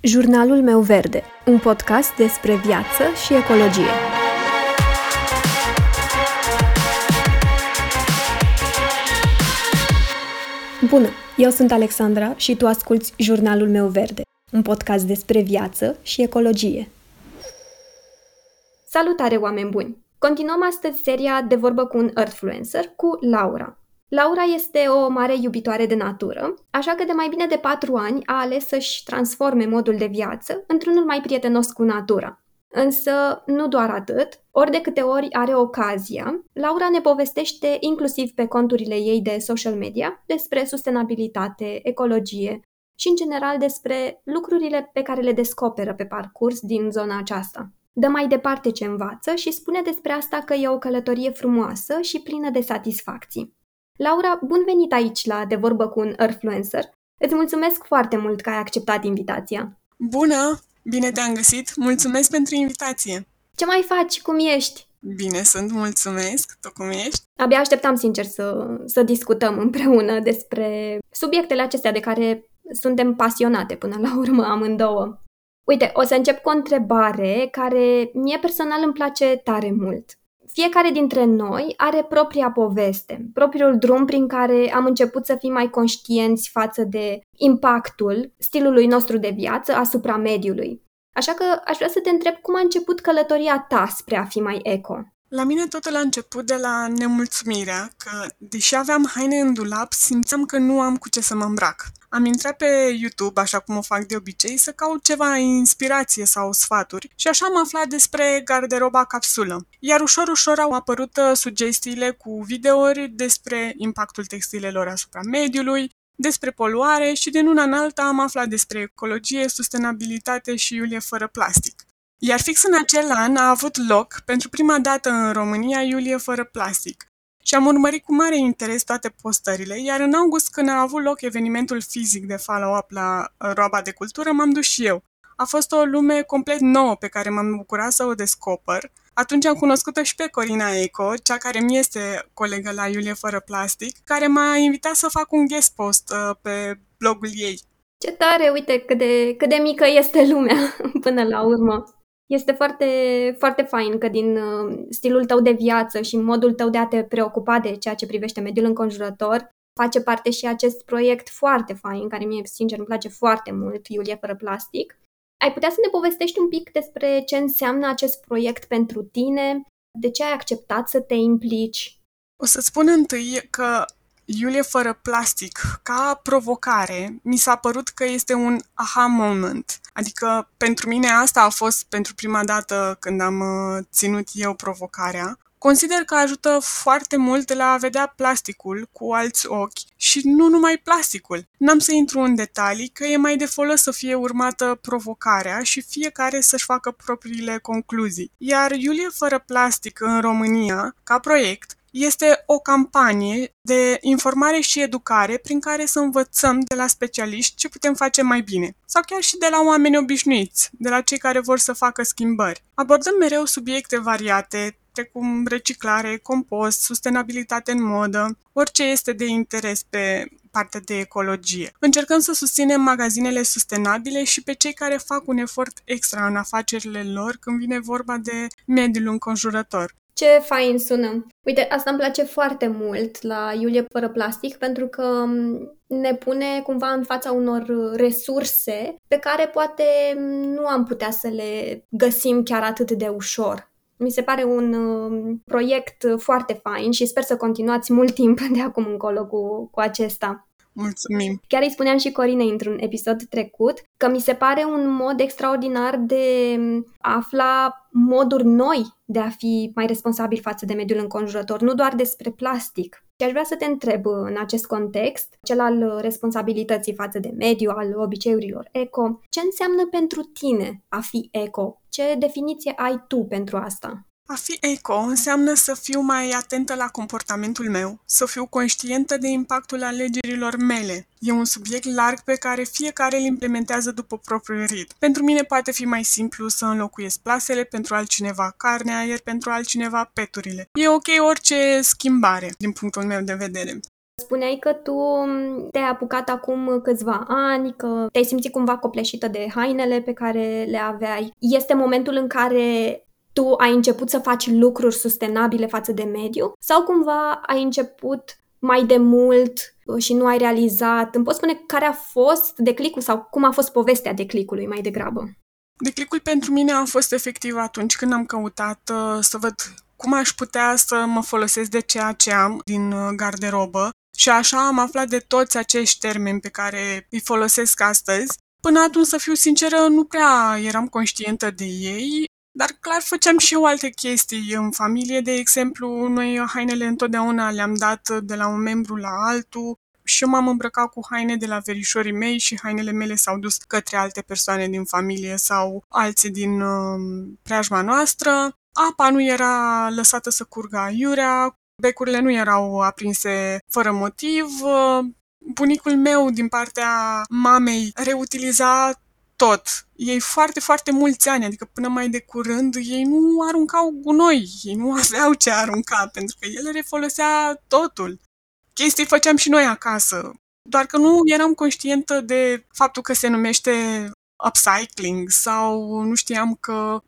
Jurnalul meu verde, un podcast despre viață și ecologie. Bună, eu sunt Alexandra și tu asculți Jurnalul meu verde, un podcast despre viață și ecologie. Salutare, oameni buni! Continuăm astăzi seria de vorbă cu un Earthfluencer cu Laura. Laura este o mare iubitoare de natură, așa că de mai bine de patru ani a ales să-și transforme modul de viață într-unul mai prietenos cu natura. Însă, nu doar atât, ori de câte ori are ocazia, Laura ne povestește inclusiv pe conturile ei de social media despre sustenabilitate, ecologie și, în general, despre lucrurile pe care le descoperă pe parcurs din zona aceasta. Dă mai departe ce învață și spune despre asta că e o călătorie frumoasă și plină de satisfacții. Laura, bun venit aici la De Vorbă cu un Earthfluencer. Îți mulțumesc foarte mult că ai acceptat invitația. Bună! Bine te-am găsit! Mulțumesc pentru invitație! Ce mai faci? Cum ești? Bine sunt, mulțumesc! Tu cum ești? Abia așteptam, sincer, să, să discutăm împreună despre subiectele acestea de care suntem pasionate până la urmă amândouă. Uite, o să încep cu o întrebare care mie personal îmi place tare mult fiecare dintre noi are propria poveste, propriul drum prin care am început să fim mai conștienți față de impactul stilului nostru de viață asupra mediului. Așa că aș vrea să te întreb cum a început călătoria ta spre a fi mai eco. La mine totul a început de la nemulțumirea că, deși aveam haine în dulap, simțeam că nu am cu ce să mă îmbrac. Am intrat pe YouTube, așa cum o fac de obicei, să caut ceva inspirație sau sfaturi și așa am aflat despre garderoba capsulă. Iar ușor, ușor au apărut uh, sugestiile cu videouri despre impactul textilelor asupra mediului, despre poluare și din una în alta am aflat despre ecologie, sustenabilitate și iulie fără plastic. Iar fix în acel an a avut loc, pentru prima dată în România, Iulie fără plastic. Și am urmărit cu mare interes toate postările, iar în august, când a avut loc evenimentul fizic de follow-up la uh, roaba de cultură, m-am dus și eu. A fost o lume complet nouă pe care m-am bucurat să o descoper. Atunci am cunoscut-o și pe Corina Eco, cea care mi este colegă la Iulie Fără Plastic, care m-a invitat să fac un guest post uh, pe blogul ei. Ce tare, uite cât de, cât de mică este lumea până la urmă. Este foarte, foarte fain că din uh, stilul tău de viață și modul tău de a te preocupa de ceea ce privește mediul înconjurător, face parte și acest proiect foarte fain, care mie, sincer, îmi place foarte mult, Iulie fără plastic. Ai putea să ne povestești un pic despre ce înseamnă acest proiect pentru tine, de ce ai acceptat să te implici? O să spun întâi că Iulie fără plastic, ca provocare, mi s-a părut că este un aha moment. Adică pentru mine asta a fost pentru prima dată când am uh, ținut eu provocarea. Consider că ajută foarte mult la a vedea plasticul cu alți ochi și nu numai plasticul. N-am să intru în detalii că e mai de folos să fie urmată provocarea și fiecare să-și facă propriile concluzii. Iar Iulie fără plastic în România, ca proiect, este o campanie de informare și educare prin care să învățăm de la specialiști ce putem face mai bine. Sau chiar și de la oameni obișnuiți, de la cei care vor să facă schimbări. Abordăm mereu subiecte variate, precum reciclare, compost, sustenabilitate în modă, orice este de interes pe partea de ecologie. Încercăm să susținem magazinele sustenabile și pe cei care fac un efort extra în afacerile lor când vine vorba de mediul înconjurător. Ce fain sună! Uite, asta îmi place foarte mult la Iulie Fără Plastic pentru că ne pune cumva în fața unor resurse pe care poate nu am putea să le găsim chiar atât de ușor. Mi se pare un uh, proiect foarte fain și sper să continuați mult timp de acum încolo cu, cu acesta. Mulțumim! Chiar îi spuneam și Corinei într-un episod trecut că mi se pare un mod extraordinar de a afla moduri noi de a fi mai responsabil față de mediul înconjurător, nu doar despre plastic. Și aș vrea să te întreb în acest context, cel al responsabilității față de mediu, al obiceiurilor eco, ce înseamnă pentru tine a fi eco? Ce definiție ai tu pentru asta? A fi eco înseamnă să fiu mai atentă la comportamentul meu, să fiu conștientă de impactul alegerilor mele. E un subiect larg pe care fiecare îl implementează după propriul ritm. Pentru mine poate fi mai simplu să înlocuiesc plasele, pentru altcineva carnea, iar pentru altcineva peturile. E ok orice schimbare, din punctul meu de vedere. Spuneai că tu te-ai apucat acum câțiva ani, că te-ai simțit cumva copleșită de hainele pe care le aveai. Este momentul în care tu ai început să faci lucruri sustenabile față de mediu sau cumva ai început mai de mult și nu ai realizat? Îmi poți spune care a fost declicul sau cum a fost povestea declicului mai degrabă? Declicul pentru mine a fost efectiv atunci când am căutat uh, să văd cum aș putea să mă folosesc de ceea ce am din uh, garderobă și așa am aflat de toți acești termeni pe care îi folosesc astăzi. Până atunci, să fiu sinceră, nu prea eram conștientă de ei, dar clar făceam și eu alte chestii. În familie, de exemplu, noi hainele întotdeauna le-am dat de la un membru la altul și eu m-am îmbrăcat cu haine de la verișorii mei și hainele mele s-au dus către alte persoane din familie sau alții din uh, preajma noastră. Apa nu era lăsată să curgă aiurea, becurile nu erau aprinse fără motiv. Bunicul meu, din partea mamei, reutiliza tot. Ei foarte, foarte mulți ani, adică până mai de curând, ei nu aruncau gunoi, ei nu aveau ce arunca, pentru că el refolosea totul. Chestii făceam și noi acasă, doar că nu eram conștientă de faptul că se numește upcycling sau nu știam că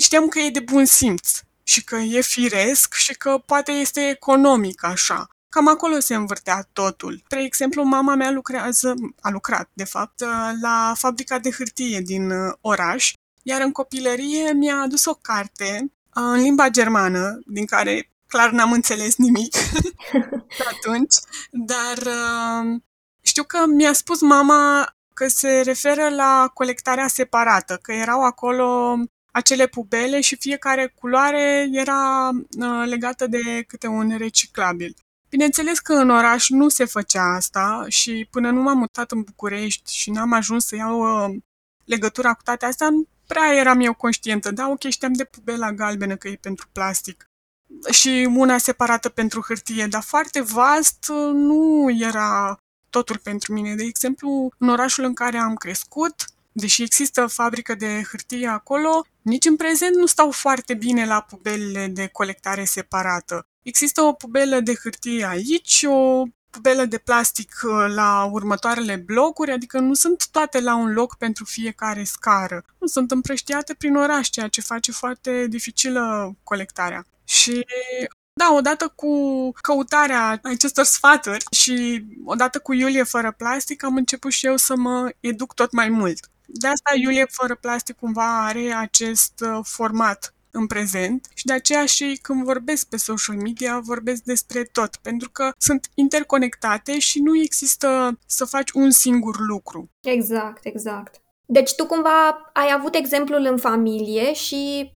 știam că e de bun simț și că e firesc și că poate este economic așa. Cam acolo se învârtea totul. Spre exemplu, mama mea lucrează, a lucrat, de fapt, la fabrica de hârtie din uh, oraș, iar în copilărie mi-a adus o carte uh, în limba germană, din care clar n-am înțeles nimic atunci, dar uh, știu că mi-a spus mama că se referă la colectarea separată, că erau acolo acele pubele și fiecare culoare era uh, legată de câte un reciclabil. Bineînțeles că în oraș nu se făcea asta și până nu m-am mutat în București și n-am ajuns să iau uh, legătura cu toate astea, nu prea eram eu conștientă. Da, ok, știam de pubela galbenă că e pentru plastic și una separată pentru hârtie, dar foarte vast uh, nu era totul pentru mine. De exemplu, în orașul în care am crescut, deși există fabrică de hârtie acolo, nici în prezent nu stau foarte bine la pubelele de colectare separată. Există o pubelă de hârtie aici, o pubelă de plastic uh, la următoarele blocuri, adică nu sunt toate la un loc pentru fiecare scară. Nu sunt împrăștiate prin oraș, ceea ce face foarte dificilă colectarea. Și da, odată cu căutarea acestor sfaturi și odată cu Iulie fără plastic am început și eu să mă educ tot mai mult. De asta Iulie fără plastic cumva are acest uh, format în prezent și de aceea și când vorbesc pe social media vorbesc despre tot, pentru că sunt interconectate și nu există să faci un singur lucru. Exact, exact. Deci tu cumva ai avut exemplul în familie și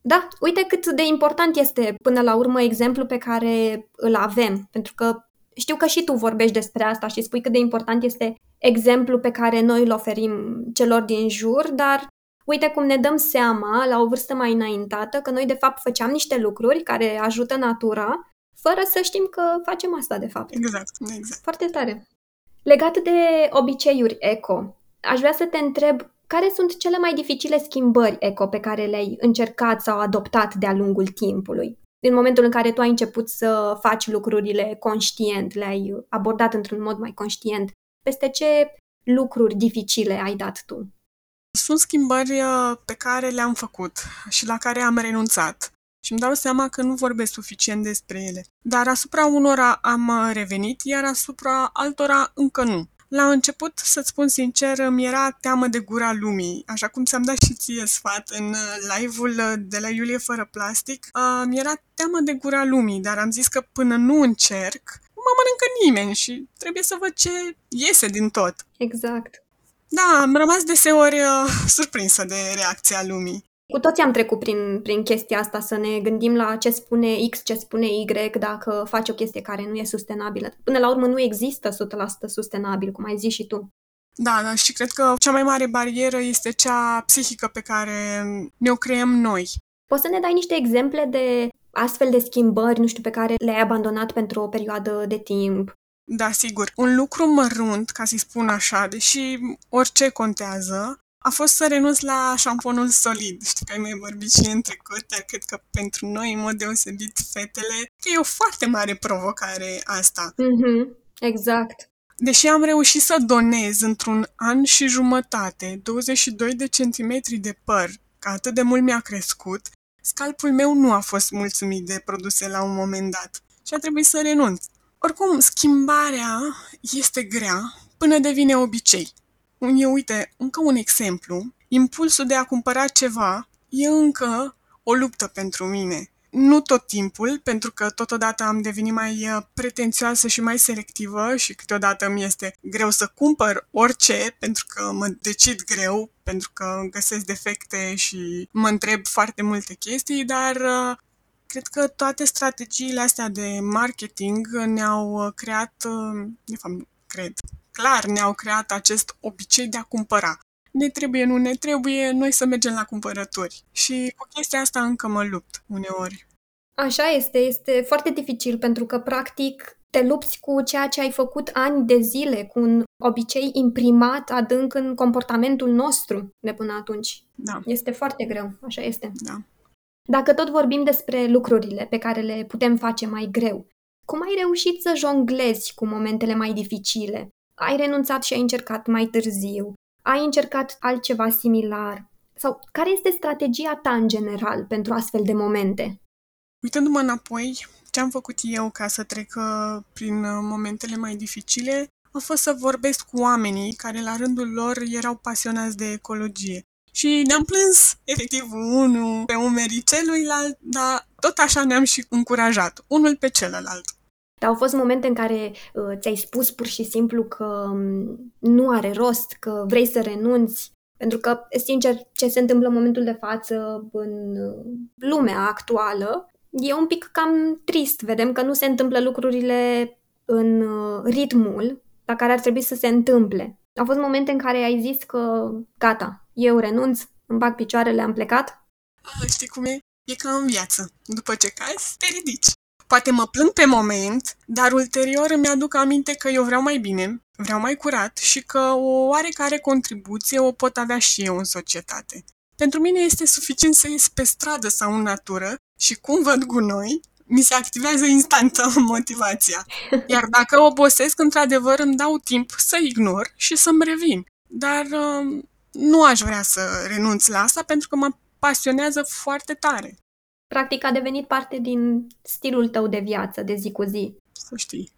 da, uite cât de important este până la urmă exemplul pe care îl avem, pentru că știu că și tu vorbești despre asta și spui cât de important este exemplu pe care noi îl oferim celor din jur, dar uite cum ne dăm seama la o vârstă mai înaintată că noi de fapt făceam niște lucruri care ajută natura, fără să știm că facem asta de fapt. Exact, exact. Foarte tare. Legat de obiceiuri eco, aș vrea să te întreb care sunt cele mai dificile schimbări eco pe care le-ai încercat sau adoptat de-a lungul timpului? Din momentul în care tu ai început să faci lucrurile conștient, le-ai abordat într-un mod mai conștient, peste ce lucruri dificile ai dat tu? Sunt schimbări uh, pe care le-am făcut și la care am renunțat. Și îmi dau seama că nu vorbesc suficient despre ele. Dar asupra unora am uh, revenit, iar asupra altora încă nu. La început, să-ți spun sincer, mi era teamă de gura lumii, așa cum ți-am dat și ție sfat în uh, live-ul de la Iulie fără plastic. Uh, mi era teamă de gura lumii, dar am zis că până nu încerc, mă mănâncă nimeni și trebuie să văd ce iese din tot. Exact. Da, am rămas deseori uh, surprinsă de reacția lumii. Cu toți am trecut prin, prin chestia asta, să ne gândim la ce spune X, ce spune Y, dacă faci o chestie care nu e sustenabilă. Până la urmă nu există 100% sustenabil, cum ai zis și tu. Da, da, și cred că cea mai mare barieră este cea psihică pe care ne-o creăm noi. Poți să ne dai niște exemple de astfel de schimbări, nu știu, pe care le-ai abandonat pentru o perioadă de timp? Da, sigur. Un lucru mărunt, ca să-i spun așa, deși orice contează, a fost să renunț la șamponul solid. Știi că ai mai vorbit și în trecut, dar cred că pentru noi, în mod deosebit, fetele, că e o foarte mare provocare asta. Mm-hmm. Exact. Deși am reușit să donez într-un an și jumătate 22 de centimetri de păr, că atât de mult mi-a crescut, scalpul meu nu a fost mulțumit de produse la un moment dat și a trebuit să renunț. Oricum, schimbarea este grea până devine obicei. E, uite, încă un exemplu. Impulsul de a cumpăra ceva e încă o luptă pentru mine. Nu tot timpul, pentru că totodată am devenit mai uh, pretențioasă și mai selectivă și câteodată mi este greu să cumpăr orice, pentru că mă decid greu, pentru că găsesc defecte și mă întreb foarte multe chestii, dar uh, cred că toate strategiile astea de marketing ne-au uh, creat, de fapt, cred, clar ne-au creat acest obicei de a cumpăra. Ne trebuie, nu ne trebuie, noi să mergem la cumpărături. Și cu chestia asta încă mă lupt uneori. Așa este, este foarte dificil pentru că, practic, te lupți cu ceea ce ai făcut ani de zile, cu un obicei imprimat adânc în comportamentul nostru de până atunci. Da. Este foarte greu, așa este. Da. Dacă tot vorbim despre lucrurile pe care le putem face mai greu, cum ai reușit să jonglezi cu momentele mai dificile? Ai renunțat și ai încercat mai târziu? Ai încercat altceva similar? Sau care este strategia ta în general pentru astfel de momente? Uitându-mă înapoi, ce am făcut eu ca să trec uh, prin uh, momentele mai dificile a fost să vorbesc cu oamenii care la rândul lor erau pasionați de ecologie. Și ne-am plâns, efectiv, unul pe umerii celuilalt, dar tot așa ne-am și încurajat, unul pe celălalt. Dar au fost momente în care uh, ți-ai spus pur și simplu că um, nu are rost, că vrei să renunți, pentru că, sincer, ce se întâmplă în momentul de față în uh, lumea actuală e un pic cam trist. Vedem că nu se întâmplă lucrurile în uh, ritmul la care ar trebui să se întâmple. Au fost momente în care ai zis că gata, eu renunț, îmi bag picioarele, am plecat? Ah, știi cum e? E ca în viață. După ce cazi, te ridici. Poate mă plâng pe moment, dar ulterior îmi aduc aminte că eu vreau mai bine, vreau mai curat și că o oarecare contribuție o pot avea și eu în societate. Pentru mine este suficient să ies pe stradă sau în natură și cum văd gunoi, mi se activează instant motivația. Iar dacă obosesc, într-adevăr îmi dau timp să ignor și să-mi revin. Dar uh, nu aș vrea să renunț la asta pentru că mă pasionează foarte tare. Practic a devenit parte din stilul tău de viață, de zi cu zi. Să știi.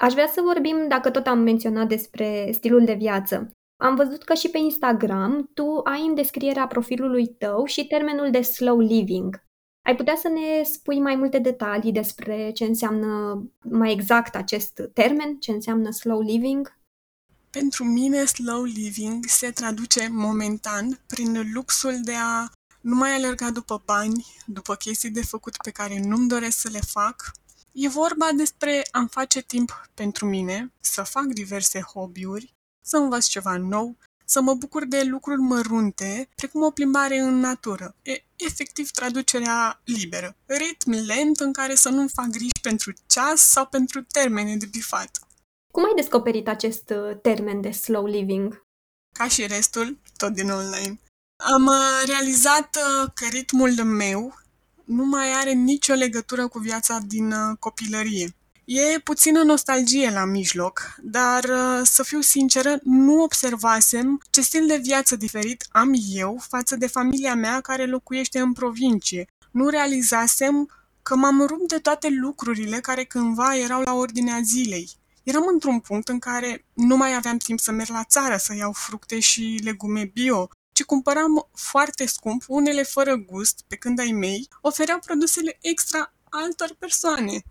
Aș vrea să vorbim, dacă tot am menționat despre stilul de viață. Am văzut că și pe Instagram tu ai în descrierea profilului tău și termenul de slow living. Ai putea să ne spui mai multe detalii despre ce înseamnă mai exact acest termen, ce înseamnă slow living? Pentru mine, slow living se traduce momentan prin luxul de a nu mai alerga după bani, după chestii de făcut pe care nu-mi doresc să le fac. E vorba despre a-mi face timp pentru mine, să fac diverse hobby-uri, să învăț ceva nou, să mă bucur de lucruri mărunte, precum o plimbare în natură. E efectiv traducerea liberă. Ritm lent în care să nu fac griji pentru ceas sau pentru termene de bifat. Cum ai descoperit acest uh, termen de slow living? Ca și restul, tot din online. Am uh, realizat uh, că ritmul meu nu mai are nicio legătură cu viața din copilărie. E puțină nostalgie la mijloc, dar să fiu sinceră, nu observasem ce stil de viață diferit am eu față de familia mea care locuiește în provincie. Nu realizasem că m-am rupt de toate lucrurile care cândva erau la ordinea zilei. Eram într-un punct în care nu mai aveam timp să merg la țară să iau fructe și legume bio, ci cumpăram foarte scump, unele fără gust, pe când ai mei ofereau produsele extra altor persoane.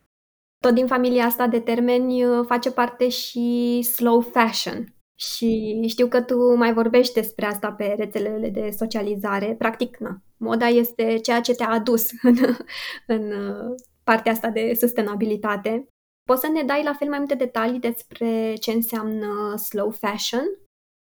Tot din familia asta de termeni uh, face parte și slow fashion. Și știu că tu mai vorbești despre asta pe rețelele de socializare. Practic, na, moda este ceea ce te-a adus în, în uh, partea asta de sustenabilitate. Poți să ne dai la fel mai multe detalii despre ce înseamnă slow fashion?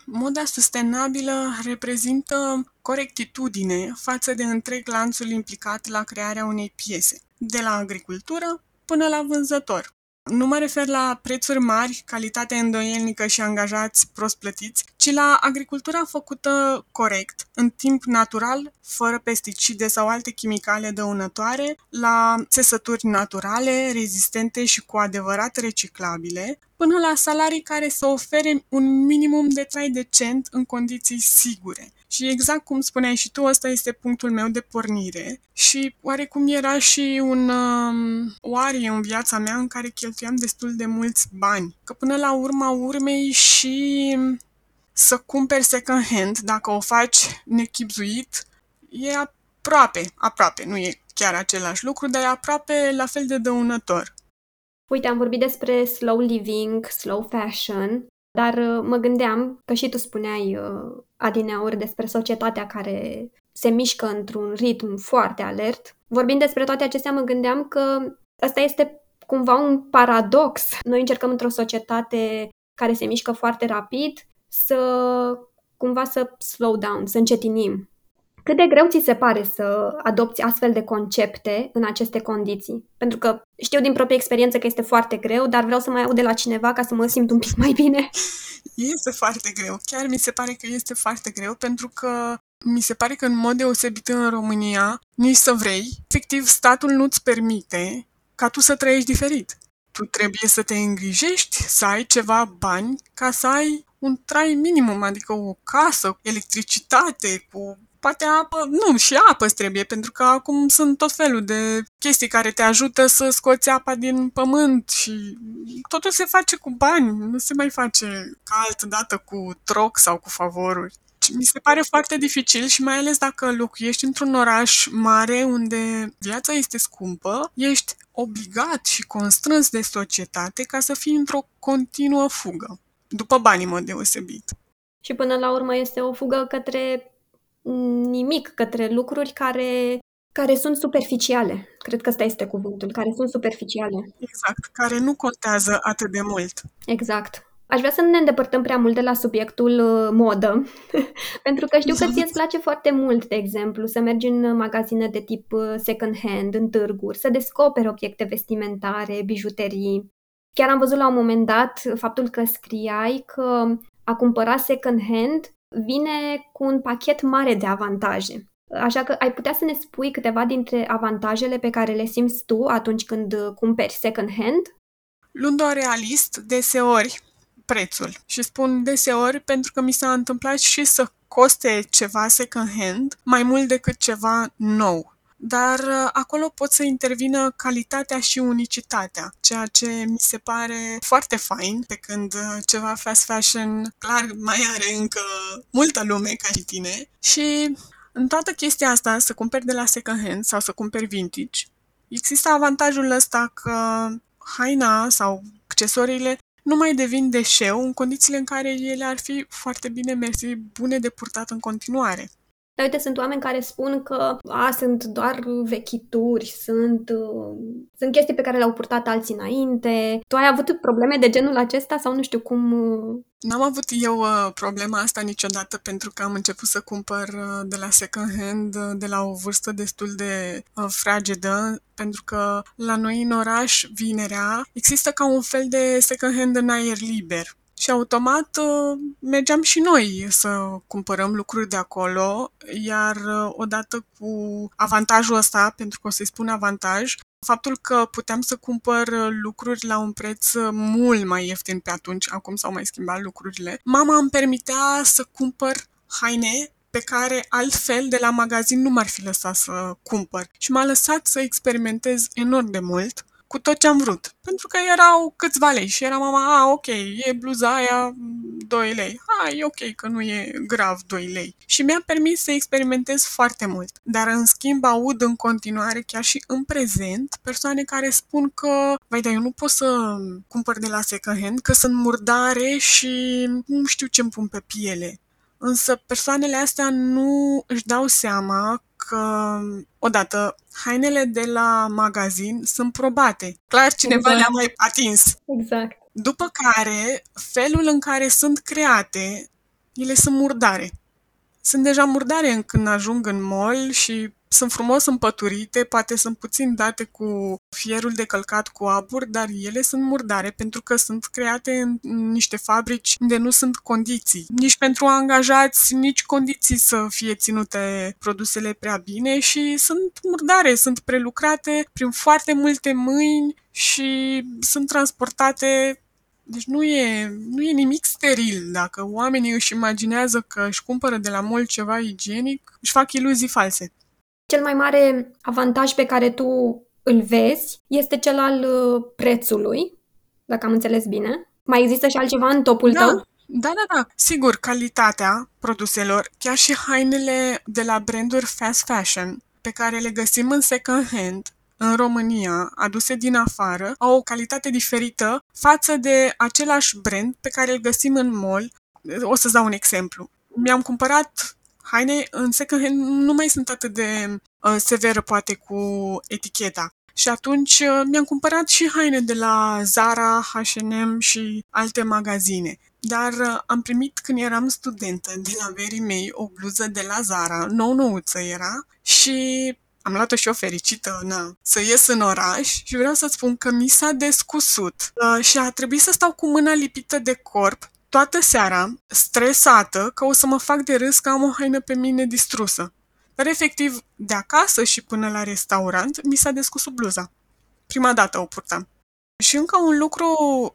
Moda sustenabilă reprezintă corectitudine față de întreg lanțul implicat la crearea unei piese, de la agricultură până la vânzător. Nu mă refer la prețuri mari, calitate îndoielnică și angajați prost plătiți, ci la agricultura făcută corect, în timp natural, fără pesticide sau alte chimicale dăunătoare, la țesături naturale, rezistente și cu adevărat reciclabile, până la salarii care să ofere un minimum de trai decent în condiții sigure. Și exact cum spuneai și tu, ăsta este punctul meu de pornire și oarecum era și un um, oarie în viața mea în care cheltuiam destul de mulți bani. Că până la urma urmei și să cumperi second hand, dacă o faci nechipzuit, e aproape, aproape, nu e chiar același lucru, dar e aproape la fel de dăunător. Uite, am vorbit despre slow living, slow fashion, dar uh, mă gândeam, că și tu spuneai uh, adineauri despre societatea care se mișcă într-un ritm foarte alert. Vorbind despre toate acestea, mă gândeam că ăsta este cumva un paradox. Noi încercăm într-o societate care se mișcă foarte rapid să cumva să slow down, să încetinim. Cât de greu ți se pare să adopți astfel de concepte în aceste condiții? Pentru că știu din proprie experiență că este foarte greu, dar vreau să mai aud de la cineva ca să mă simt un pic mai bine. Este foarte greu. Chiar mi se pare că este foarte greu pentru că mi se pare că în mod deosebit în România, nici să vrei, efectiv statul nu-ți permite ca tu să trăiești diferit. Tu trebuie să te îngrijești, să ai ceva bani ca să ai un trai minimum, adică o casă, electricitate, cu poate apă, nu, și apă trebuie, pentru că acum sunt tot felul de chestii care te ajută să scoți apa din pământ și totul se face cu bani, nu se mai face ca altă dată cu troc sau cu favoruri. Mi se pare foarte dificil și mai ales dacă locuiești într-un oraș mare unde viața este scumpă, ești obligat și constrâns de societate ca să fii într-o continuă fugă, după banii mă deosebit. Și până la urmă este o fugă către nimic, către lucruri care, care sunt superficiale. Cred că ăsta este cuvântul, care sunt superficiale. Exact, care nu contează atât de mult. Exact. Aș vrea să nu ne îndepărtăm prea mult de la subiectul uh, modă, pentru că știu că ție îți place foarte mult, de exemplu, să mergi în magazine de tip uh, second hand, în târguri, să descoperi obiecte vestimentare, bijuterii. Chiar am văzut la un moment dat faptul că scriai că a cumpăra second hand vine cu un pachet mare de avantaje. Așa că ai putea să ne spui câteva dintre avantajele pe care le simți tu atunci când cumperi second hand? Luând-o realist, deseori prețul. Și spun deseori pentru că mi s-a întâmplat și să coste ceva second hand mai mult decât ceva nou dar uh, acolo pot să intervină calitatea și unicitatea, ceea ce mi se pare foarte fain, pe când uh, ceva fast fashion clar mai are încă multă lume ca și tine și în toată chestia asta, să cumperi de la second hand sau să cumperi vintage, există avantajul ăsta că haina sau accesoriile nu mai devin deșeu în condițiile în care ele ar fi foarte bine mersi, bune de purtat în continuare. Dar uite, sunt oameni care spun că a, sunt doar vechituri, sunt, uh, sunt chestii pe care le-au purtat alții înainte. Tu ai avut probleme de genul acesta sau nu știu cum... Uh... N-am avut eu uh, problema asta niciodată pentru că am început să cumpăr uh, de la second hand uh, de la o vârstă destul de uh, fragedă pentru că la noi în oraș, vinerea, există ca un fel de second hand în aer liber și automat uh, mergeam și noi să cumpărăm lucruri de acolo, iar uh, odată cu avantajul ăsta, pentru că o să-i spun avantaj, faptul că puteam să cumpăr uh, lucruri la un preț mult mai ieftin pe atunci, acum s-au mai schimbat lucrurile, mama îmi permitea să cumpăr haine pe care altfel de la magazin nu m-ar fi lăsat să cumpăr. Și m-a lăsat să experimentez enorm de mult cu tot ce am vrut. Pentru că erau câțiva lei și era mama, a, ok, e bluza aia 2 lei. A, e ok că nu e grav 2 lei. Și mi-a permis să experimentez foarte mult. Dar în schimb aud în continuare, chiar și în prezent, persoane care spun că, vai, dar eu nu pot să cumpăr de la second hand, că sunt murdare și nu știu ce-mi pun pe piele. Însă persoanele astea nu își dau seama că, odată, hainele de la magazin sunt probate. Clar, cineva exact. le-a mai atins. Exact. După care, felul în care sunt create, ele sunt murdare. Sunt deja murdare când ajung în mall și sunt frumos împăturite, poate sunt puțin date cu fierul de călcat cu abur, dar ele sunt murdare pentru că sunt create în niște fabrici unde nu sunt condiții. Nici pentru angajați, nici condiții să fie ținute produsele prea bine și sunt murdare, sunt prelucrate prin foarte multe mâini și sunt transportate deci nu e, nu e nimic steril. Dacă oamenii își imaginează că își cumpără de la mall ceva igienic, își fac iluzii false. Cel mai mare avantaj pe care tu îl vezi este cel al uh, prețului, dacă am înțeles bine. Mai există și altceva în topul da. tău? Da, da, da. Sigur, calitatea produselor, chiar și hainele de la branduri fast fashion, pe care le găsim în second hand, în România, aduse din afară, au o calitate diferită față de același brand pe care îl găsim în mall. O să-ți dau un exemplu. Mi-am cumpărat haine în second hand, nu mai sunt atât de uh, severă poate cu eticheta. Și atunci uh, mi-am cumpărat și haine de la Zara, H&M și alte magazine. Dar uh, am primit când eram studentă de la verii mei o bluză de la Zara, nou-nouță era, și am luat-o și o fericită, na, să ies în oraș și vreau să spun că mi s-a descusut uh, și a trebuit să stau cu mâna lipită de corp toată seara, stresată că o să mă fac de râs că am o haină pe mine distrusă. Dar efectiv, de acasă și până la restaurant, mi s-a descusut bluza. Prima dată o purtam. Și încă un lucru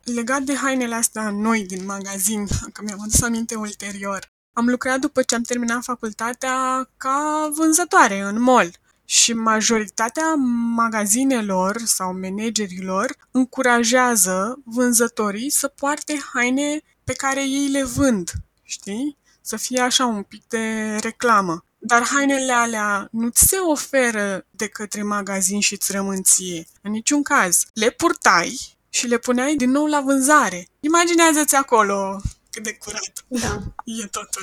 legat de hainele astea noi din magazin, că mi-am adus aminte ulterior. Am lucrat după ce am terminat facultatea ca vânzătoare în mall și majoritatea magazinelor sau managerilor încurajează vânzătorii să poarte haine pe care ei le vând, știi? Să fie așa un pic de reclamă. Dar hainele alea nu ți se oferă de către magazin și îți rămân ție. În niciun caz. Le purtai și le puneai din nou la vânzare. Imaginează-ți acolo cât de curat da. e totul.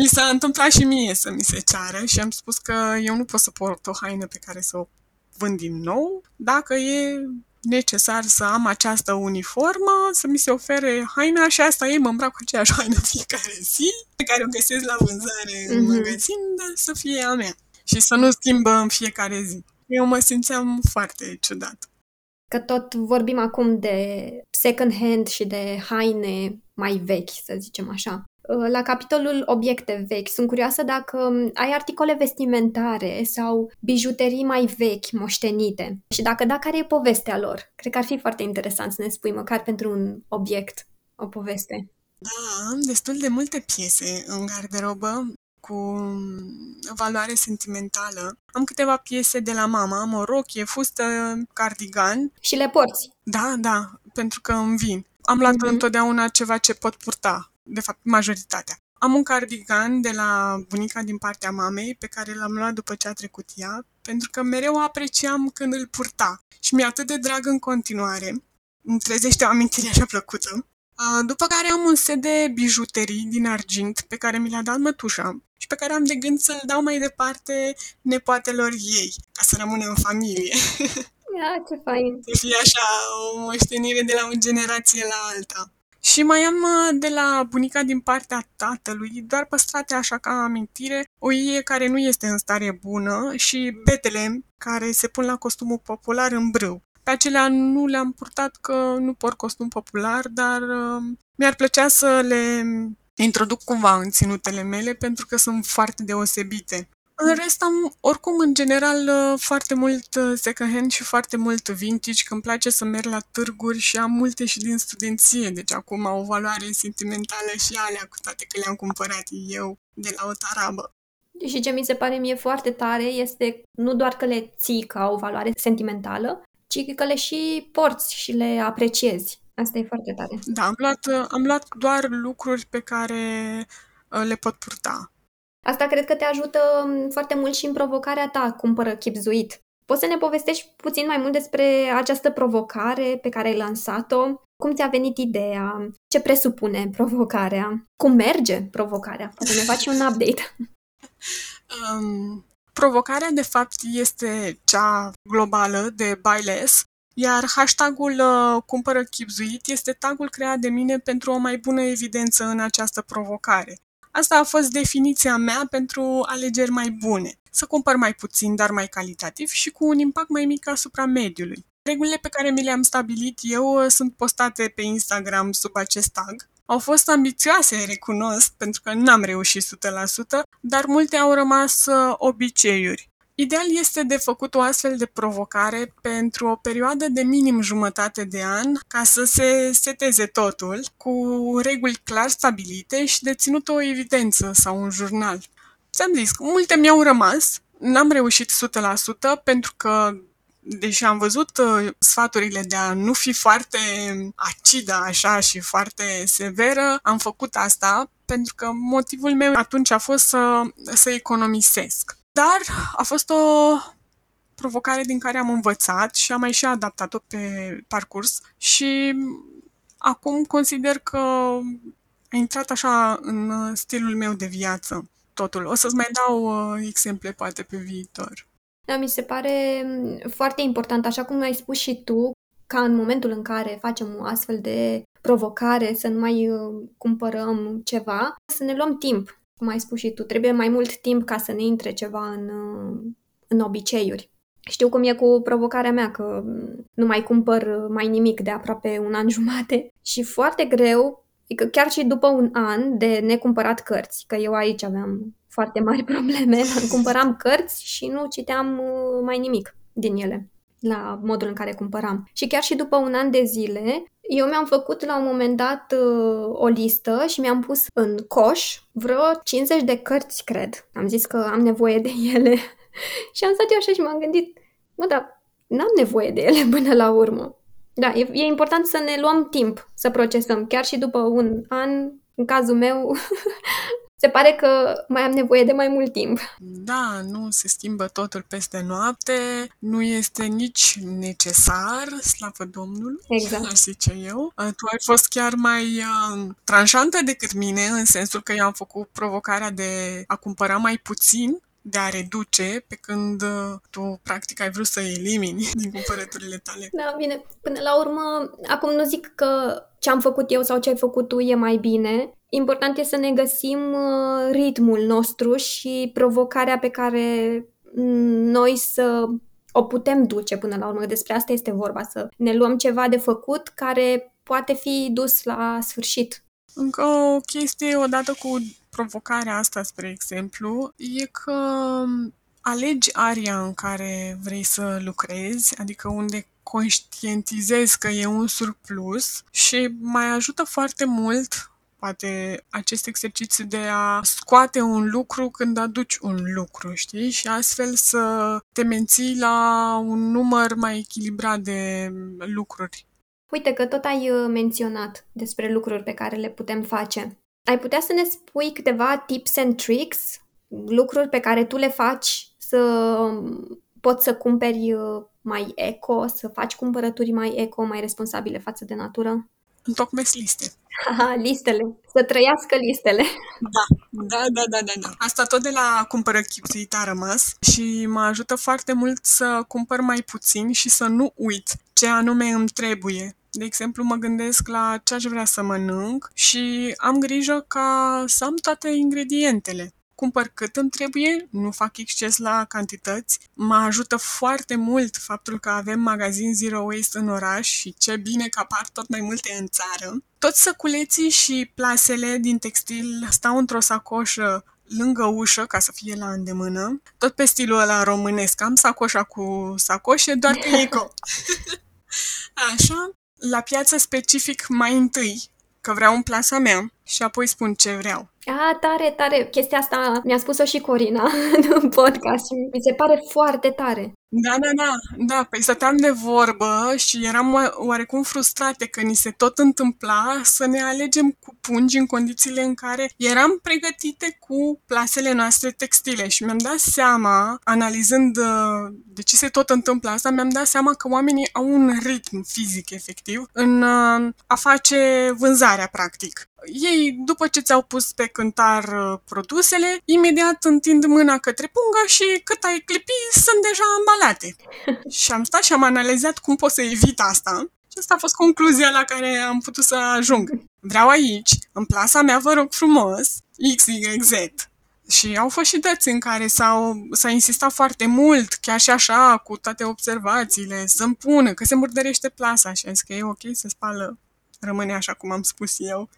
Și s-a întâmplat și mie să mi se ceară și am spus că eu nu pot să port o haină pe care să o vând din nou dacă e necesar să am această uniformă, să mi se ofere haina și asta e, mă îmbrac cu aceeași haină fiecare zi, pe care o găsesc la vânzare mm-hmm. în mhm. magazin, dar să fie a mea. Și să nu schimbă în fiecare zi. Eu mă simțeam foarte ciudat. Că tot vorbim acum de second hand și de haine mai vechi, să zicem așa. Uh, la capitolul obiecte vechi, sunt curioasă dacă um, ai articole vestimentare sau bijuterii mai vechi, moștenite. Și dacă da, care e povestea lor? Cred că ar fi foarte interesant să ne spui, măcar pentru un obiect, o poveste. Da, am destul de multe piese în garderobă cu valoare sentimentală. Am câteva piese de la mama, am o rochie, fustă, cardigan. Și le porți? Da, da, pentru că îmi vin. Am luat mm-hmm. întotdeauna ceva ce pot purta de fapt majoritatea. Am un cardigan de la bunica din partea mamei pe care l-am luat după ce a trecut ea, pentru că mereu apreciam când îl purta și mi-e atât de drag în continuare. Îmi trezește o amintire așa plăcută. După care am un set de bijuterii din argint pe care mi l-a dat mătușa și pe care am de gând să-l dau mai departe nepoatelor ei, ca să rămână în familie. Ia, ce fain! Să fie așa o moștenire de la o generație la alta. Și mai am uh, de la bunica din partea tatălui, doar păstrate așa ca amintire, o ie care nu este în stare bună și betele care se pun la costumul popular în brâu. Pe acelea nu le-am purtat că nu port costum popular, dar uh, mi-ar plăcea să le introduc cumva în ținutele mele pentru că sunt foarte deosebite. În rest am, oricum, în general, uh, foarte mult uh, second hand și foarte mult vintage, că îmi place să merg la târguri și am multe și din studenție, deci acum au o valoare sentimentală și alea, cu toate că le-am cumpărat eu de la o tarabă. Și ce mi se pare mie foarte tare este nu doar că le ții ca o valoare sentimentală, ci că le și porți și le apreciezi. Asta e foarte tare. Da, am luat, uh, am luat doar lucruri pe care le pot purta. Asta cred că te ajută mm, foarte mult și în provocarea ta, cumpără chipzuit. Poți să ne povestești puțin mai mult despre această provocare pe care ai lansat-o? Cum ți-a venit ideea? Ce presupune provocarea? Cum merge provocarea? Poate ne faci un update. Um, provocarea, de fapt, este cea globală de Buy Less, iar hashtagul uh, cumpără chipzuit este tagul creat de mine pentru o mai bună evidență în această provocare. Asta a fost definiția mea pentru alegeri mai bune. Să cumpăr mai puțin, dar mai calitativ și cu un impact mai mic asupra mediului. Regulile pe care mi le-am stabilit eu uh, sunt postate pe Instagram sub acest tag. Au fost ambițioase, recunosc, pentru că n-am reușit 100%, dar multe au rămas uh, obiceiuri. Ideal este de făcut o astfel de provocare pentru o perioadă de minim jumătate de an, ca să se seteze totul, cu reguli clar stabilite și de ținut o evidență sau un jurnal. Ți-am zis, multe mi-au rămas, n-am reușit 100% pentru că deși am văzut uh, sfaturile de a nu fi foarte acidă așa și foarte severă, am făcut asta pentru că motivul meu atunci a fost să, să economisesc. Dar a fost o provocare din care am învățat și am mai și adaptat-o pe parcurs și acum consider că a intrat așa în stilul meu de viață totul. O să-ți mai dau uh, exemple poate pe viitor. Da, mi se pare mm, foarte important, așa cum ai spus și tu, ca în momentul în care facem o astfel de provocare, să nu mai uh, cumpărăm ceva, să ne luăm timp, cum ai spus și tu. Trebuie mai mult timp ca să ne intre ceva în, uh, în obiceiuri. Știu cum e cu provocarea mea, că mm, nu mai cumpăr mai nimic de aproape un an jumate și foarte greu, adică chiar și după un an de necumpărat cărți, că eu aici aveam foarte mari probleme. Cumpăram cărți și nu citeam uh, mai nimic din ele la modul în care cumpăram. Și chiar și după un an de zile, eu mi-am făcut la un moment dat uh, o listă și mi-am pus în coș vreo 50 de cărți, cred. Am zis că am nevoie de ele. și am stat eu așa și m-am gândit, mă, dar n-am nevoie de ele până la urmă. Da, e, e important să ne luăm timp să procesăm. Chiar și după un an, în cazul meu, se pare că mai am nevoie de mai mult timp. Da, nu se schimbă totul peste noapte, nu este nici necesar, slavă Domnului, exact. aș zice eu. Tu ai fost chiar mai uh, tranșantă decât mine, în sensul că eu am făcut provocarea de a cumpăra mai puțin de a reduce, pe când uh, tu practic ai vrut să elimini din cumpărăturile tale. Da, bine, până la urmă, acum nu zic că ce am făcut eu sau ce ai făcut tu e mai bine. Important e să ne găsim uh, ritmul nostru și provocarea pe care noi să o putem duce până la urmă. Despre asta este vorba, să ne luăm ceva de făcut care poate fi dus la sfârșit. Încă o chestie odată cu provocarea asta, spre exemplu, e că alegi aria în care vrei să lucrezi, adică unde conștientizezi că e un surplus și mai ajută foarte mult poate acest exercițiu de a scoate un lucru când aduci un lucru, știi? Și astfel să te menții la un număr mai echilibrat de lucruri. Uite că tot ai uh, menționat despre lucruri pe care le putem face. Ai putea să ne spui câteva tips and tricks, lucruri pe care tu le faci să um, poți să cumperi uh, mai eco, să faci cumpărături mai eco, mai responsabile față de natură? Întocmesc liste. Aha, listele. Să trăiască listele. Da, da, da, da, da, da. Asta tot de la cumpără chipsuit a rămas și mă ajută foarte mult să cumpăr mai puțin și să nu uit ce anume îmi trebuie. De exemplu, mă gândesc la ce aș vrea să mănânc și am grijă ca să am toate ingredientele cumpăr cât îmi trebuie, nu fac exces la cantități. Mă ajută foarte mult faptul că avem magazin Zero Waste în oraș și ce bine că apar tot mai multe în țară. Toți săculeții și plasele din textil stau într-o sacoșă lângă ușă ca să fie la îndemână. Tot pe stilul ăla românesc. Am sacoșa cu sacoșe, doar că eco. Așa, la piață specific mai întâi că vreau în plasa mea și apoi spun ce vreau. A, tare, tare. Chestia asta mi-a spus-o și Corina în podcast și mi se pare foarte tare. Da, da, da, da, păi stăteam de vorbă și eram oarecum frustrate că ni se tot întâmpla să ne alegem cu pungi în condițiile în care eram pregătite cu plasele noastre textile. Și mi-am dat seama, analizând uh, de ce se tot întâmplă asta, mi-am dat seama că oamenii au un ritm fizic efectiv în uh, a face vânzarea, practic. Ei, după ce ți-au pus pe cântar uh, produsele, imediat întind mâna către pungă și cât ai clipi, sunt deja ambalate. și am stat și am analizat cum pot să evit asta. Și asta a fost concluzia la care am putut să ajung. Vreau aici, în plasa mea, vă rog frumos, XYZ. Și au fost și dăți în care s-au, s-a insistat foarte mult, chiar și așa, cu toate observațiile, să-mi pună că se murdărește plasa și am zis că e ok, se spală, rămâne așa cum am spus eu.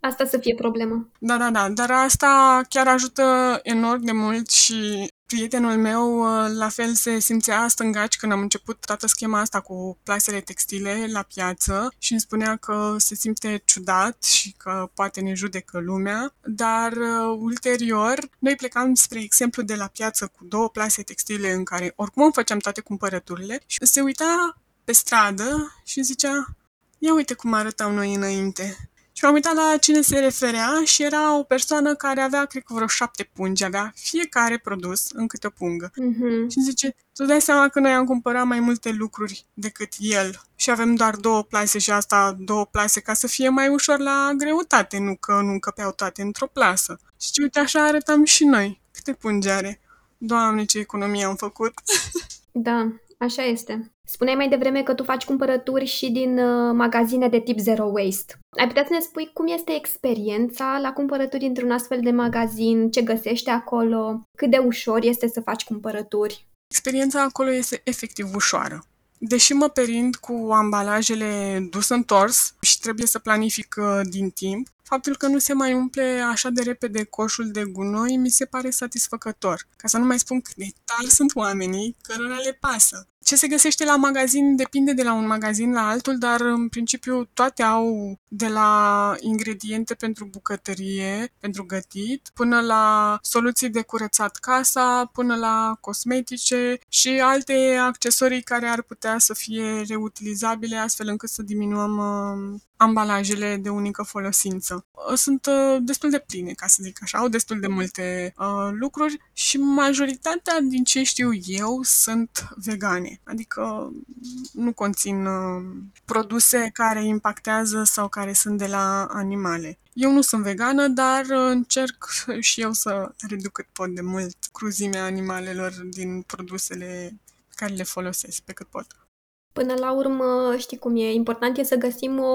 Asta să fie problema. Da, da, da, dar asta chiar ajută enorm de mult și prietenul meu uh, la fel se simțea stângaci când am început toată schema asta cu plasele textile la piață și îmi spunea că se simte ciudat și că poate ne judecă lumea, dar uh, ulterior noi plecam spre exemplu de la piață cu două plase textile în care oricum îmi făceam toate cumpărăturile și se uita pe stradă și zicea ia uite cum arătau noi înainte. Și m-am uitat la cine se referea și era o persoană care avea, cred că vreo șapte pungi, avea fiecare produs în câte o pungă. Mm-hmm. Și zice, tu dai seama că noi am cumpărat mai multe lucruri decât el și avem doar două plase și asta două plase ca să fie mai ușor la greutate, nu că nu încăpeau toate într-o plasă. Și uite, așa arătam și noi. Câte pungi are? Doamne, ce economie am făcut! Da, așa este. Spuneai mai devreme că tu faci cumpărături și din uh, magazine de tip Zero Waste. Ai putea să ne spui cum este experiența la cumpărături într-un astfel de magazin, ce găsești acolo, cât de ușor este să faci cumpărături? Experiența acolo este efectiv ușoară. Deși mă perind cu ambalajele dus întors și trebuie să planific uh, din timp, faptul că nu se mai umple așa de repede coșul de gunoi mi se pare satisfăcător. Ca să nu mai spun cât de tari sunt oamenii cărora le pasă. Ce se găsește la magazin depinde de la un magazin la altul, dar în principiu toate au de la ingrediente pentru bucătărie, pentru gătit, până la soluții de curățat casa, până la cosmetice și alte accesorii care ar putea să fie reutilizabile astfel încât să diminuăm uh, ambalajele de unică folosință. Uh, sunt uh, destul de pline, ca să zic așa, au destul de multe uh, lucruri și majoritatea din ce știu eu sunt vegane, adică nu conțin uh, produse care impactează sau care sunt de la animale. Eu nu sunt vegană, dar încerc și eu să reduc cât pot de mult cruzimea animalelor din produsele care le folosesc pe cât pot. Până la urmă, știi cum e, important e să găsim o,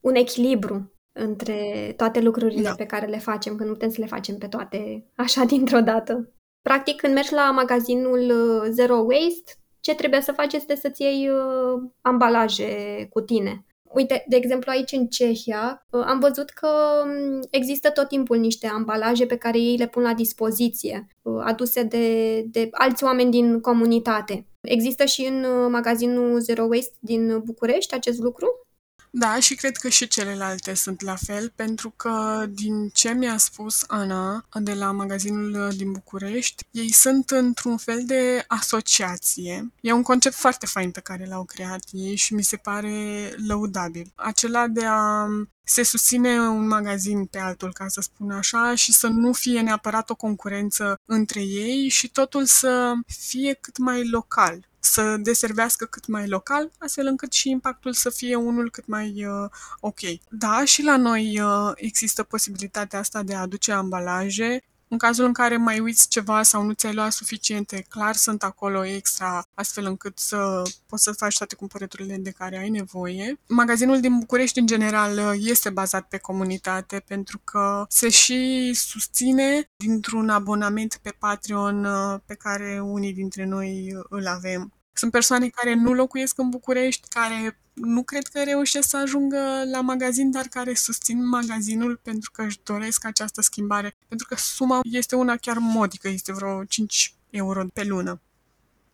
un echilibru între toate lucrurile da. pe care le facem, că nu putem să le facem pe toate așa dintr-o dată. Practic, când mergi la magazinul uh, Zero Waste, ce trebuie să faci este să-ți iei uh, ambalaje cu tine. Uite, de exemplu, aici în Cehia uh, am văzut că um, există tot timpul niște ambalaje pe care ei le pun la dispoziție, uh, aduse de, de alți oameni din comunitate. Există și în uh, magazinul Zero Waste din București acest lucru? Da, și cred că și celelalte sunt la fel, pentru că din ce mi-a spus Ana de la magazinul din București, ei sunt într-un fel de asociație. E un concept foarte fain pe care l-au creat ei și mi se pare lăudabil. Acela de a se susține un magazin pe altul, ca să spun așa, și să nu fie neapărat o concurență între ei și totul să fie cât mai local să deservească cât mai local, astfel încât și impactul să fie unul cât mai uh, ok. Da, și la noi uh, există posibilitatea asta de a aduce ambalaje. În cazul în care mai uiți ceva sau nu ți-ai luat suficiente, clar sunt acolo extra, astfel încât să poți să faci toate cumpărăturile de care ai nevoie. Magazinul din București, în general, uh, este bazat pe comunitate, pentru că se și susține dintr-un abonament pe Patreon uh, pe care unii dintre noi uh, îl avem. Sunt persoane care nu locuiesc în București, care nu cred că reușesc să ajungă la magazin, dar care susțin magazinul pentru că își doresc această schimbare. Pentru că suma este una chiar modică, este vreo 5 euro pe lună.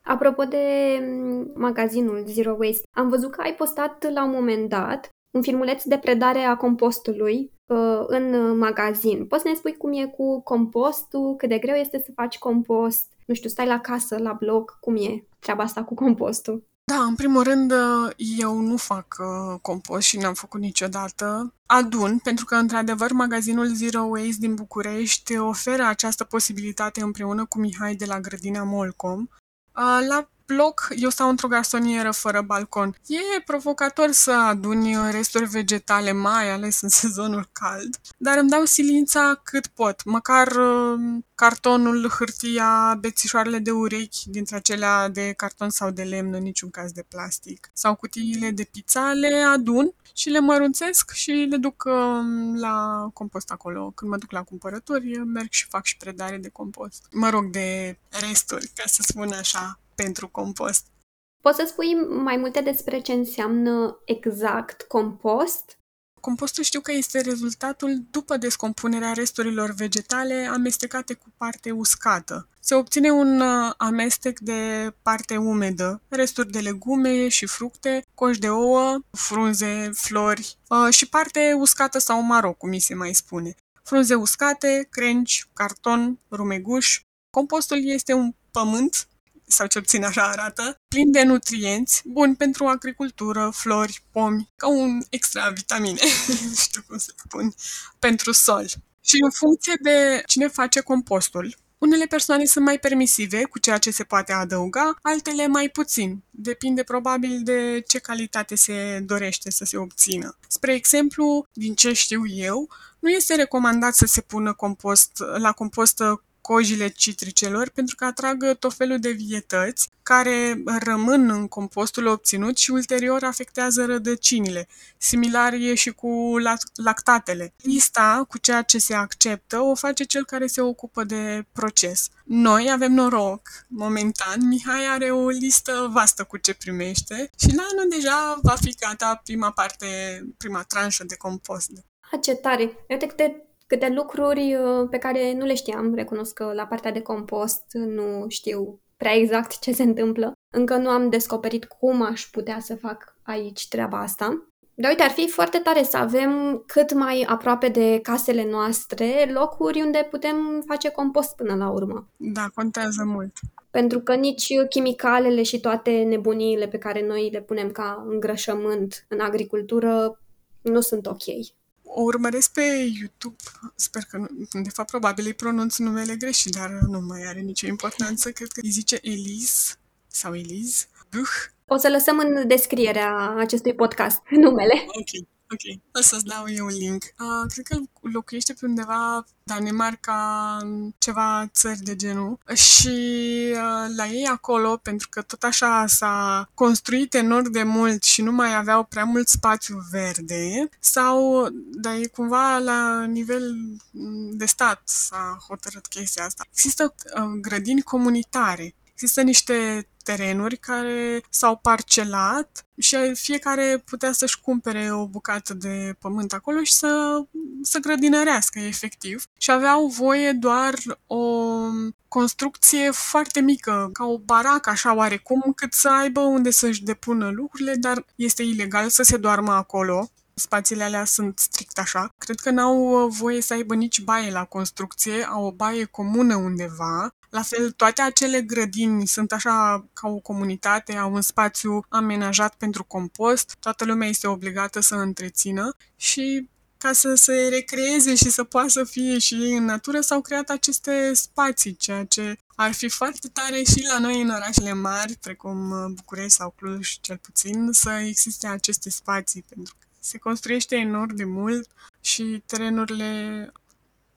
Apropo de mm, magazinul Zero Waste, am văzut că ai postat la un moment dat un filmuleț de predare a compostului uh, în magazin. Poți să ne spui cum e cu compostul, cât de greu este să faci compost, nu știu, stai la casă, la bloc, cum e treaba asta cu compostul? Da, în primul rând, eu nu fac uh, compost și n-am făcut niciodată. Adun, pentru că, într-adevăr, magazinul Zero Waste din București oferă această posibilitate împreună cu Mihai de la Grădina Molcom. Uh, la bloc, eu stau într-o garsonieră fără balcon. E provocator să aduni resturi vegetale, mai ales în sezonul cald, dar îmi dau silința cât pot. Măcar uh, cartonul, hârtia, bețișoarele de urechi dintre acelea de carton sau de lemn, în niciun caz de plastic. Sau cutiile de pizza le adun și le mărunțesc și le duc uh, la compost acolo. Când mă duc la cumpărături, merg și fac și predare de compost. Mă rog, de resturi, ca să spun așa, pentru compost. Poți să spui mai multe despre ce înseamnă exact compost? Compostul știu că este rezultatul după descompunerea resturilor vegetale amestecate cu parte uscată. Se obține un uh, amestec de parte umedă, resturi de legume și fructe, coși de ouă, frunze, flori uh, și parte uscată sau maro, cum mi se mai spune. Frunze uscate, crengi, carton, rumeguș. Compostul este un pământ sau ce puțin așa arată, plin de nutrienți, bun pentru agricultură, flori, pomi, ca un extra vitamine, nu știu cum să spun, pentru sol. Și în funcție de cine face compostul, unele persoane sunt mai permisive cu ceea ce se poate adăuga, altele mai puțin. Depinde probabil de ce calitate se dorește să se obțină. Spre exemplu, din ce știu eu, nu este recomandat să se pună compost, la compost cojile citricelor pentru că atrag tot felul de vietăți care rămân în compostul obținut și ulterior afectează rădăcinile. Similar e și cu lactatele. Lista cu ceea ce se acceptă o face cel care se ocupă de proces. Noi avem noroc, momentan, Mihai are o listă vastă cu ce primește și la anul deja va fi gata prima parte, prima tranșă de compost. A, ce tare! Uite câte câte lucruri uh, pe care nu le știam. Recunosc că la partea de compost nu știu prea exact ce se întâmplă. Încă nu am descoperit cum aș putea să fac aici treaba asta. Dar uite, ar fi foarte tare să avem cât mai aproape de casele noastre locuri unde putem face compost până la urmă. Da, contează mult. Pentru că nici chimicalele și toate nebuniile pe care noi le punem ca îngrășământ în agricultură nu sunt ok o urmăresc pe YouTube, sper că nu, de fapt probabil îi pronunț numele greșit, dar nu mai are nicio importanță, cred că îi zice Elise sau Elise Buch. O să lăsăm în descrierea acestui podcast numele. Ok. Ok, o să-ți dau eu un link. Uh, cred că locuiește pe undeva Danemarca, ceva țări de genul. Și uh, la ei acolo, pentru că tot așa s-a construit enorm de mult și nu mai aveau prea mult spațiu verde, sau, dar e cumva la nivel de stat s-a hotărât chestia asta. Există uh, grădini comunitare. Există niște terenuri care s-au parcelat și fiecare putea să-și cumpere o bucată de pământ acolo și să, să grădinărească efectiv. Și aveau voie doar o construcție foarte mică, ca o baracă așa oarecum, cât să aibă unde să-și depună lucrurile, dar este ilegal să se doarmă acolo. Spațiile alea sunt strict așa. Cred că n-au voie să aibă nici baie la construcție, au o baie comună undeva la fel, toate acele grădini sunt așa ca o comunitate, au un spațiu amenajat pentru compost, toată lumea este obligată să întrețină și ca să se recreeze și să poată să fie și ei în natură, s-au creat aceste spații, ceea ce ar fi foarte tare și la noi în orașele mari, precum București sau Cluj, cel puțin, să existe aceste spații, pentru că se construiește enorm de mult și terenurile cu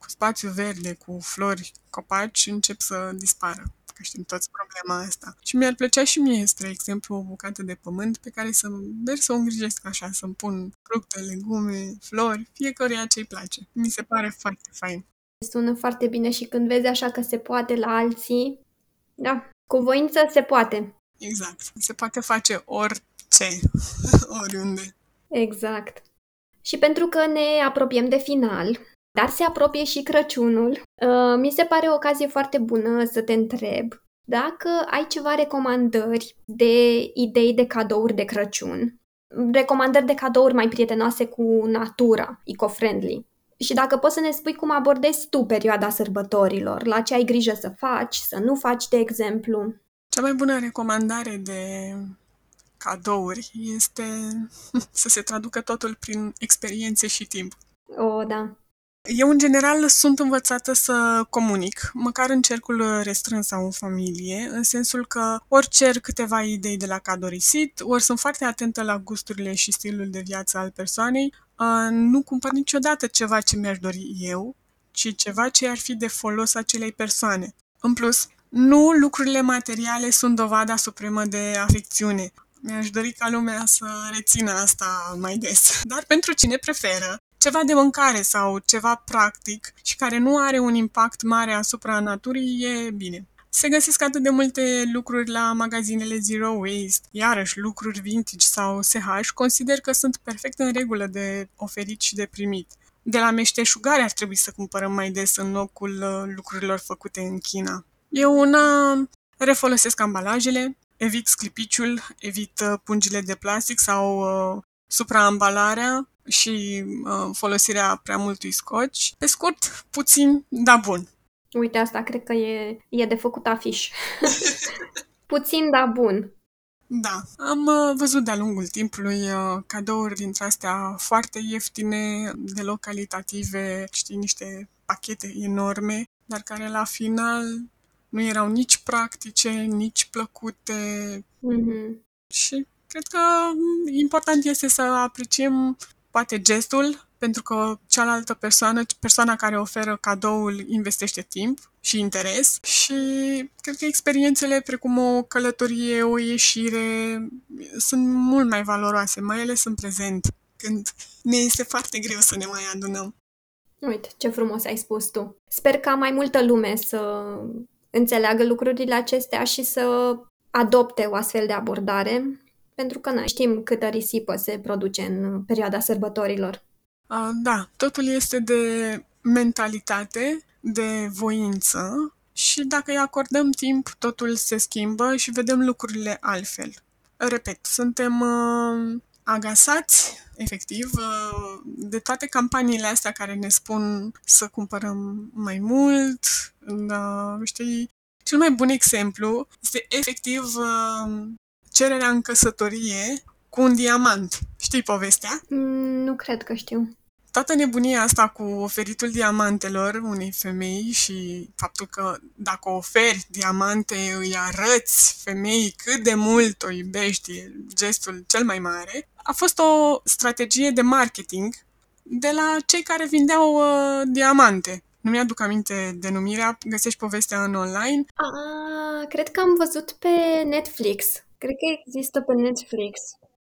spațiu verde, cu flori, copaci, încep să dispară că știm toți problema asta. Și mi-ar plăcea și mie, spre exemplu, o bucată de pământ pe care să merg să o îngrijesc așa, să-mi pun fructe, legume, flori, fiecare ce îi place. Mi se pare foarte fain. Sună foarte bine și când vezi așa că se poate la alții, da, cu voință se poate. Exact. Se poate face orice, oriunde. Exact. Și pentru că ne apropiem de final, dar se apropie și Crăciunul. Uh, mi se pare o ocazie foarte bună să te întreb dacă ai ceva recomandări de idei de cadouri de Crăciun, recomandări de cadouri mai prietenoase cu natura, eco-friendly. Și dacă poți să ne spui cum abordezi tu perioada sărbătorilor, la ce ai grijă să faci, să nu faci, de exemplu. Cea mai bună recomandare de cadouri este să se traducă totul prin experiențe și timp. O, da. Eu, în general, sunt învățată să comunic, măcar în cercul restrâns sau în familie, în sensul că ori cer câteva idei de la cadorisit, ori sunt foarte atentă la gusturile și stilul de viață al persoanei, nu cumpăr niciodată ceva ce mi-aș dori eu, ci ceva ce ar fi de folos acelei persoane. În plus, nu lucrurile materiale sunt dovada supremă de afecțiune. Mi-aș dori ca lumea să rețină asta mai des. Dar pentru cine preferă ceva de mâncare sau ceva practic și care nu are un impact mare asupra naturii, e bine. Se găsesc atât de multe lucruri la magazinele Zero Waste, iarăși lucruri vintage sau SH, consider că sunt perfect în regulă de oferit și de primit. De la meșteșugare ar trebui să cumpărăm mai des în locul uh, lucrurilor făcute în China. Eu una refolosesc ambalajele, evit sclipiciul, evit uh, pungile de plastic sau uh, supraambalarea și uh, folosirea prea multui scoci. Pe scurt, puțin, da bun. Uite, asta cred că e, e de făcut afiș. puțin, da bun. Da, am uh, văzut de-a lungul timpului uh, cadouri dintre astea foarte ieftine, deloc calitative, știi, niște pachete enorme, dar care la final nu erau nici practice, nici plăcute. Mm-hmm. Și cred că important este să apreciem poate gestul, pentru că cealaltă persoană, persoana care oferă cadoul, investește timp și interes și cred că experiențele precum o călătorie, o ieșire sunt mult mai valoroase, mai ales în prezent, când ne este foarte greu să ne mai adunăm. Uite, ce frumos ai spus tu. Sper ca mai multă lume să înțeleagă lucrurile acestea și să adopte o astfel de abordare, pentru că noi știm câtă risipă se produce în perioada sărbătorilor. Da, totul este de mentalitate, de voință și dacă îi acordăm timp, totul se schimbă și vedem lucrurile altfel. Repet, suntem uh, agasați, efectiv, uh, de toate campaniile astea care ne spun să cumpărăm mai mult. Uh, știi, cel mai bun exemplu este efectiv uh, cererea în căsătorie cu un diamant. Știi povestea? Mm, nu cred că știu. Toată nebunia asta cu oferitul diamantelor unei femei și faptul că dacă oferi diamante îi arăți femeii cât de mult o iubești, e gestul cel mai mare, a fost o strategie de marketing de la cei care vindeau uh, diamante. Nu mi-aduc aminte denumirea, găsești povestea în online. Ah, cred că am văzut pe Netflix. Cred că există pe Netflix.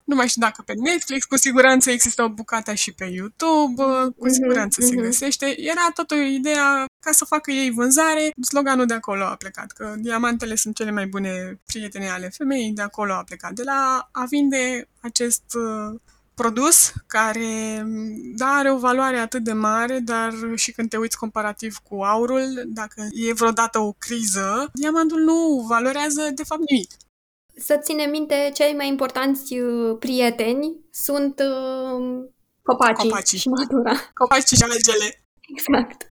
Nu mai știu dacă pe Netflix, cu siguranță există o bucată și pe YouTube, cu mhm, siguranță mm-hmm, se găsește. Era tot o idee ca să facă ei vânzare. Sloganul de acolo a plecat, că diamantele sunt cele mai bune prietene ale femeii, de acolo a plecat. De la a vinde acest uh, produs care, da, are o valoare atât de mare, dar și când te uiți comparativ cu aurul, dacă e vreodată o criză, diamantul nu valorează de fapt nimic să ținem minte, cei mai importanți uh, prieteni sunt uh, copacii, copacii și natura. Copacii și algele. Exact.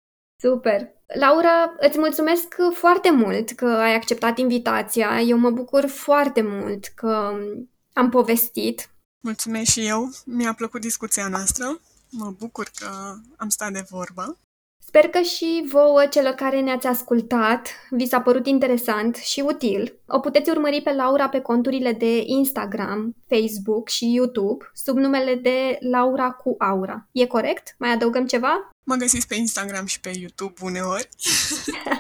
Super. Laura, îți mulțumesc foarte mult că ai acceptat invitația. Eu mă bucur foarte mult că am povestit. Mulțumesc și eu. Mi-a plăcut discuția noastră. Mă bucur că am stat de vorbă. Sper că și vouă, celor care ne-ați ascultat, vi s-a părut interesant și util. O puteți urmări pe Laura pe conturile de Instagram, Facebook și YouTube sub numele de Laura cu Aura. E corect? Mai adăugăm ceva? Mă găsiți pe Instagram și pe YouTube uneori.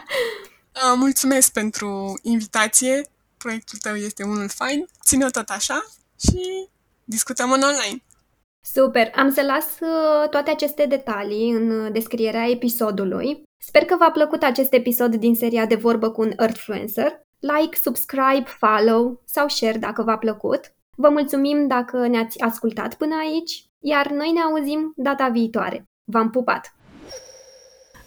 Mulțumesc pentru invitație. Proiectul tău este unul fain. Ține-o tot așa și discutăm în online. Super! Am să las uh, toate aceste detalii în descrierea episodului. Sper că v-a plăcut acest episod din seria de vorbă cu un Earthfluencer. Like, subscribe, follow sau share dacă v-a plăcut. Vă mulțumim dacă ne-ați ascultat până aici, iar noi ne auzim data viitoare. V-am pupat!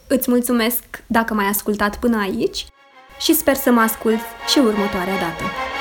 Îți mulțumesc dacă m-ai ascultat până aici și sper să mă ascult și următoarea dată.